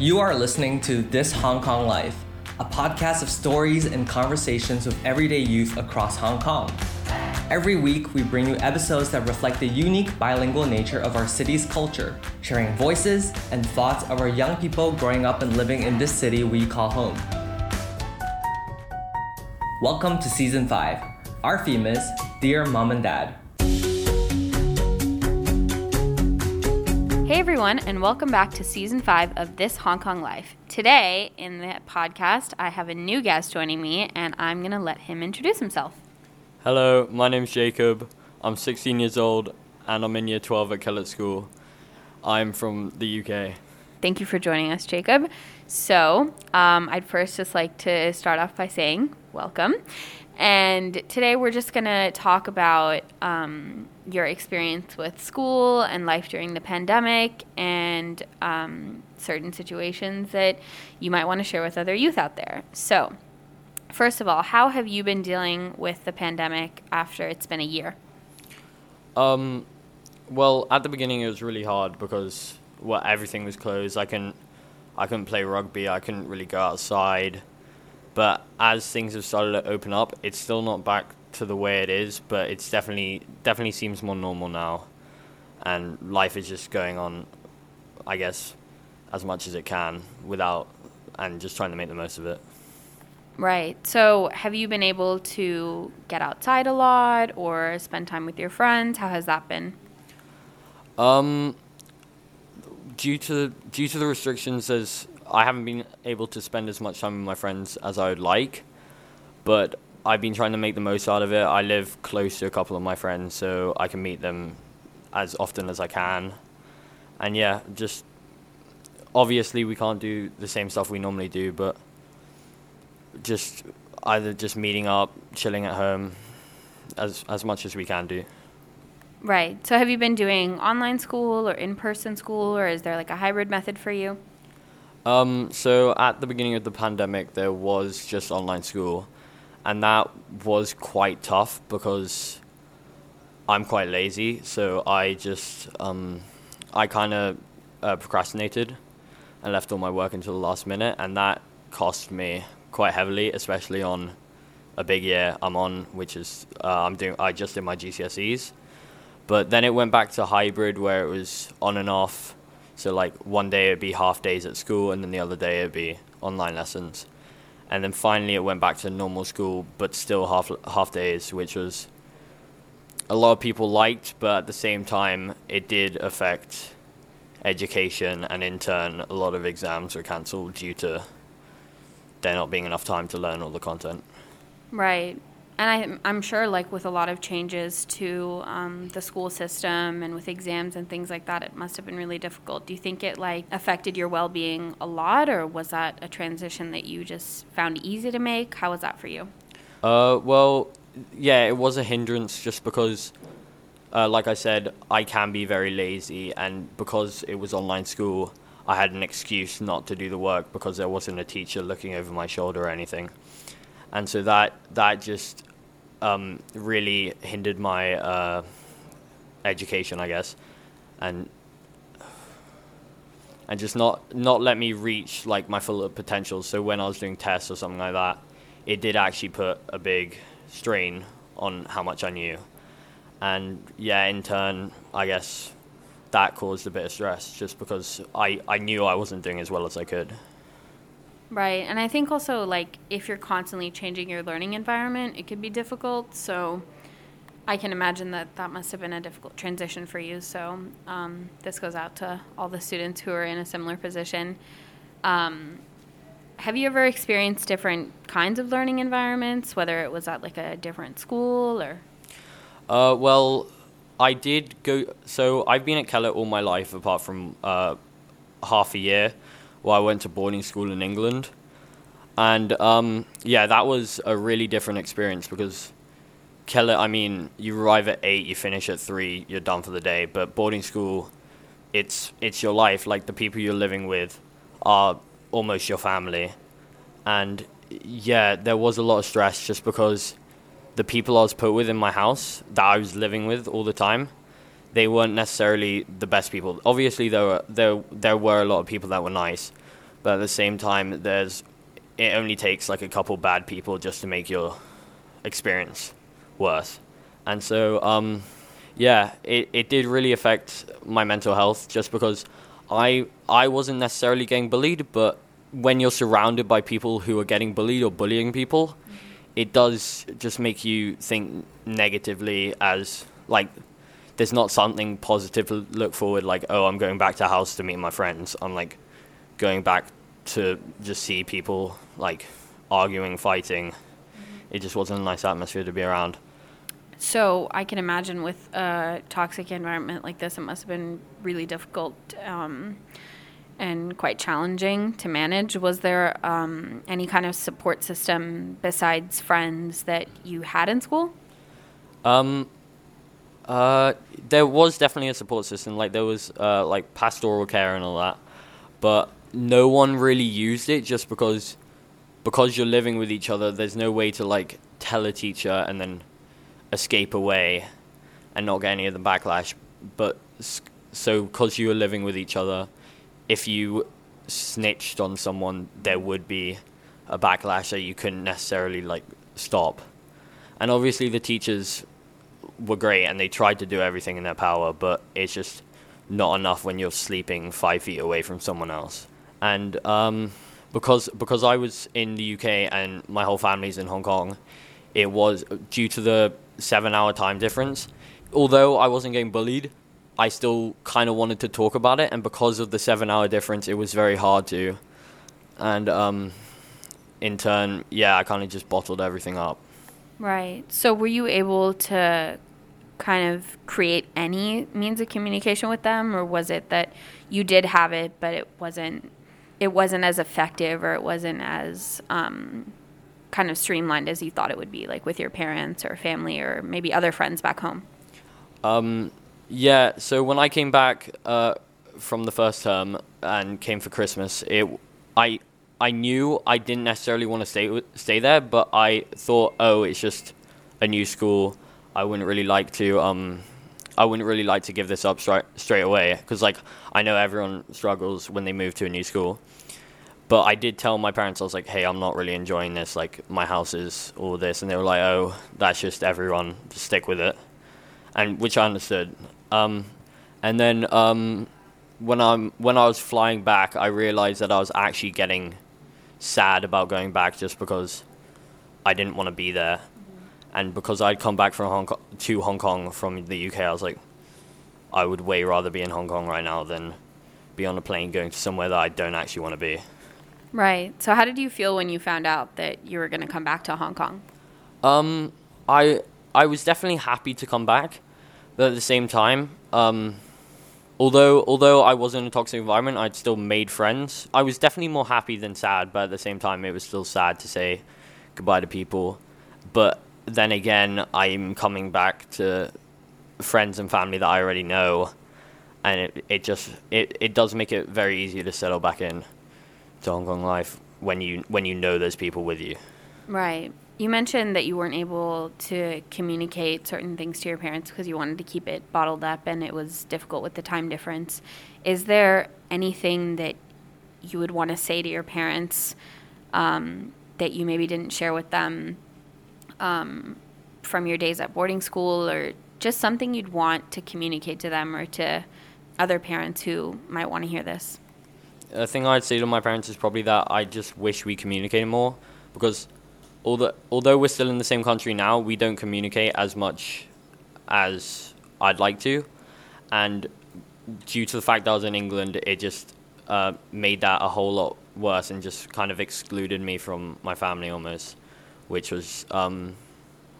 You are listening to This Hong Kong Life, a podcast of stories and conversations with everyday youth across Hong Kong. Every week, we bring you episodes that reflect the unique bilingual nature of our city's culture, sharing voices and thoughts of our young people growing up and living in this city we call home. Welcome to Season 5. Our theme is Dear Mom and Dad. Hey everyone, and welcome back to season five of This Hong Kong Life. Today in the podcast, I have a new guest joining me, and I'm going to let him introduce himself. Hello, my name's Jacob. I'm 16 years old and I'm in year 12 at Kellett School. I'm from the UK. Thank you for joining us, Jacob. So, um, I'd first just like to start off by saying welcome. And today we're just going to talk about um, your experience with school and life during the pandemic and um, certain situations that you might want to share with other youth out there. So, first of all, how have you been dealing with the pandemic after it's been a year? Um, well, at the beginning it was really hard because well everything was closed. I can I couldn't play rugby. I couldn't really go outside. But as things have started to open up, it's still not back to the way it is, but it's definitely definitely seems more normal now, and life is just going on, I guess, as much as it can without, and just trying to make the most of it. Right. So, have you been able to get outside a lot or spend time with your friends? How has that been? Um, due to due to the restrictions, as I haven't been able to spend as much time with my friends as I would like, but I've been trying to make the most out of it. I live close to a couple of my friends, so I can meet them as often as I can. And yeah, just obviously we can't do the same stuff we normally do, but just either just meeting up, chilling at home, as as much as we can do. Right. So have you been doing online school or in-person school or is there like a hybrid method for you? Um, so at the beginning of the pandemic, there was just online school, and that was quite tough because I'm quite lazy. So I just um, I kind of uh, procrastinated and left all my work until the last minute, and that cost me quite heavily, especially on a big year I'm on, which is uh, I'm doing. I just did my GCSEs, but then it went back to hybrid where it was on and off so like one day it'd be half days at school, and then the other day it'd be online lessons, and then finally it went back to normal school, but still half half days, which was a lot of people liked, but at the same time it did affect education, and in turn a lot of exams were cancelled due to there not being enough time to learn all the content. Right. And I, am sure, like with a lot of changes to um, the school system and with exams and things like that, it must have been really difficult. Do you think it like affected your well-being a lot, or was that a transition that you just found easy to make? How was that for you? Uh, well, yeah, it was a hindrance just because, uh, like I said, I can be very lazy, and because it was online school, I had an excuse not to do the work because there wasn't a teacher looking over my shoulder or anything and so that that just um, really hindered my uh, education, I guess, and and just not not let me reach like my full potential. So when I was doing tests or something like that, it did actually put a big strain on how much I knew, and yeah, in turn, I guess that caused a bit of stress just because I, I knew I wasn't doing as well as I could. Right. And I think also, like, if you're constantly changing your learning environment, it could be difficult. So I can imagine that that must have been a difficult transition for you. So um, this goes out to all the students who are in a similar position. Um, have you ever experienced different kinds of learning environments, whether it was at like a different school or? Uh, well, I did go. So I've been at Kellett all my life, apart from uh, half a year well, I went to boarding school in England. And um, yeah, that was a really different experience because Kellett, I mean, you arrive at eight, you finish at three, you're done for the day. But boarding school, it's it's your life. Like the people you're living with are almost your family. And yeah, there was a lot of stress just because the people I was put with in my house that I was living with all the time, they weren't necessarily the best people. Obviously, there were there there were a lot of people that were nice, but at the same time, there's it only takes like a couple bad people just to make your experience worse. And so, um, yeah, it, it did really affect my mental health just because I I wasn't necessarily getting bullied, but when you're surrounded by people who are getting bullied or bullying people, it does just make you think negatively as like there's not something positive to look forward like oh I'm going back to house to meet my friends. I'm like going back to just see people like arguing, fighting. It just wasn't a nice atmosphere to be around. So I can imagine with a toxic environment like this, it must have been really difficult um, and quite challenging to manage. Was there um, any kind of support system besides friends that you had in school? Um, uh, there was definitely a support system. Like there was uh, like pastoral care and all that, but no one really used it just because because you're living with each other. There's no way to like tell a teacher and then escape away and not get any of the backlash. But so because you were living with each other, if you snitched on someone, there would be a backlash that you couldn't necessarily like stop. And obviously the teachers were great and they tried to do everything in their power, but it's just not enough when you're sleeping five feet away from someone else. And um, because because I was in the UK and my whole family's in Hong Kong, it was due to the seven hour time difference. Although I wasn't getting bullied, I still kind of wanted to talk about it, and because of the seven hour difference, it was very hard to. And um, in turn, yeah, I kind of just bottled everything up. Right. So, were you able to kind of create any means of communication with them, or was it that you did have it, but it wasn't it wasn't as effective, or it wasn't as um, kind of streamlined as you thought it would be, like with your parents or family or maybe other friends back home? Um, yeah. So when I came back uh, from the first term and came for Christmas, it I I knew I didn't necessarily want to stay stay there, but I thought, oh, it's just a new school. I wouldn't really like to um, I wouldn't really like to give this up straight straight away because like I know everyone struggles when they move to a new school. But I did tell my parents, I was like, hey, I'm not really enjoying this. Like, my house is all this. And they were like, oh, that's just everyone. Just stick with it. And which I understood. Um, and then um, when, I'm, when I was flying back, I realized that I was actually getting sad about going back just because I didn't want to be there. And because I'd come back from Hong Kong, to Hong Kong from the UK, I was like, I would way rather be in Hong Kong right now than be on a plane going to somewhere that I don't actually want to be. Right. So, how did you feel when you found out that you were going to come back to Hong Kong? Um, I I was definitely happy to come back, but at the same time, um, although although I was in a toxic environment, I'd still made friends. I was definitely more happy than sad, but at the same time, it was still sad to say goodbye to people. But then again, I'm coming back to friends and family that I already know, and it, it just it, it does make it very easy to settle back in to Hong Kong life when you when you know those people with you. Right. You mentioned that you weren't able to communicate certain things to your parents because you wanted to keep it bottled up and it was difficult with the time difference. Is there anything that you would want to say to your parents um, that you maybe didn't share with them um, from your days at boarding school or just something you'd want to communicate to them or to other parents who might want to hear this? The thing I'd say to my parents is probably that I just wish we communicated more because although although we're still in the same country now, we don't communicate as much as I'd like to, and due to the fact that I was in England, it just uh, made that a whole lot worse and just kind of excluded me from my family almost, which was um,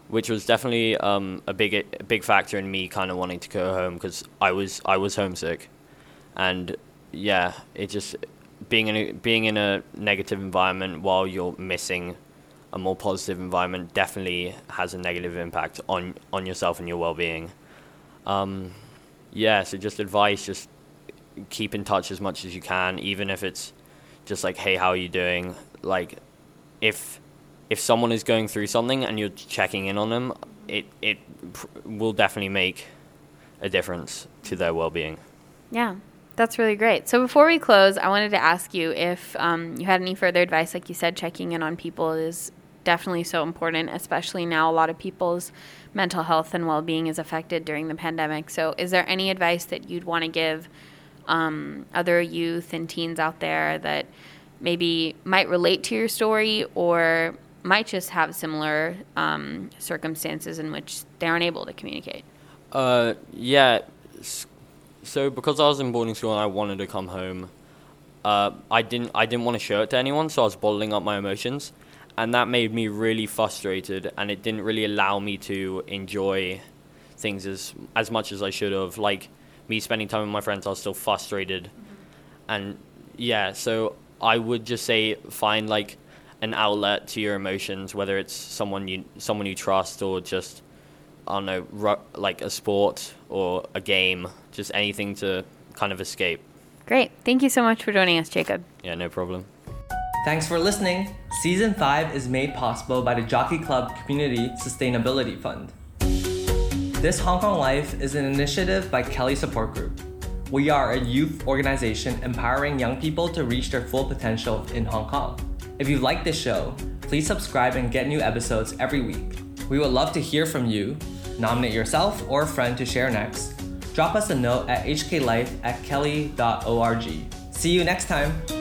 which was definitely um, a big a big factor in me kind of wanting to go home because I was I was homesick, and yeah, it just being in a, being in a negative environment while you're missing a more positive environment definitely has a negative impact on on yourself and your well-being. Um, yeah, so just advice, just keep in touch as much as you can, even if it's just like, hey, how are you doing? Like, if if someone is going through something and you're checking in on them, it it pr- will definitely make a difference to their well-being. Yeah, That's really great. So before we close, I wanted to ask you if um, you had any further advice. Like you said, checking in on people is definitely so important, especially now. A lot of people's mental health and well being is affected during the pandemic. So, is there any advice that you'd want to give um, other youth and teens out there that maybe might relate to your story or might just have similar um, circumstances in which they aren't able to communicate? Uh, yeah. So because I was in boarding school and I wanted to come home, uh, I didn't I didn't want to show it to anyone, so I was bottling up my emotions, and that made me really frustrated, and it didn't really allow me to enjoy things as as much as I should have. Like me spending time with my friends, I was still frustrated, mm-hmm. and yeah, so I would just say find like an outlet to your emotions, whether it's someone you someone you trust or just I don't know, ru- like a sport or a game, just anything to kind of escape. Great. Thank you so much for joining us, Jacob. Yeah, no problem. Thanks for listening. Season 5 is made possible by the Jockey Club Community Sustainability Fund. This Hong Kong Life is an initiative by KELY Support Group. We are a youth organization empowering young people to reach their full potential in Hong Kong. If you like this show, please subscribe and get new episodes every week. We would love to hear from you. Nominate yourself or a friend to share next. Drop us a note at hklife at kely.org. See you next time.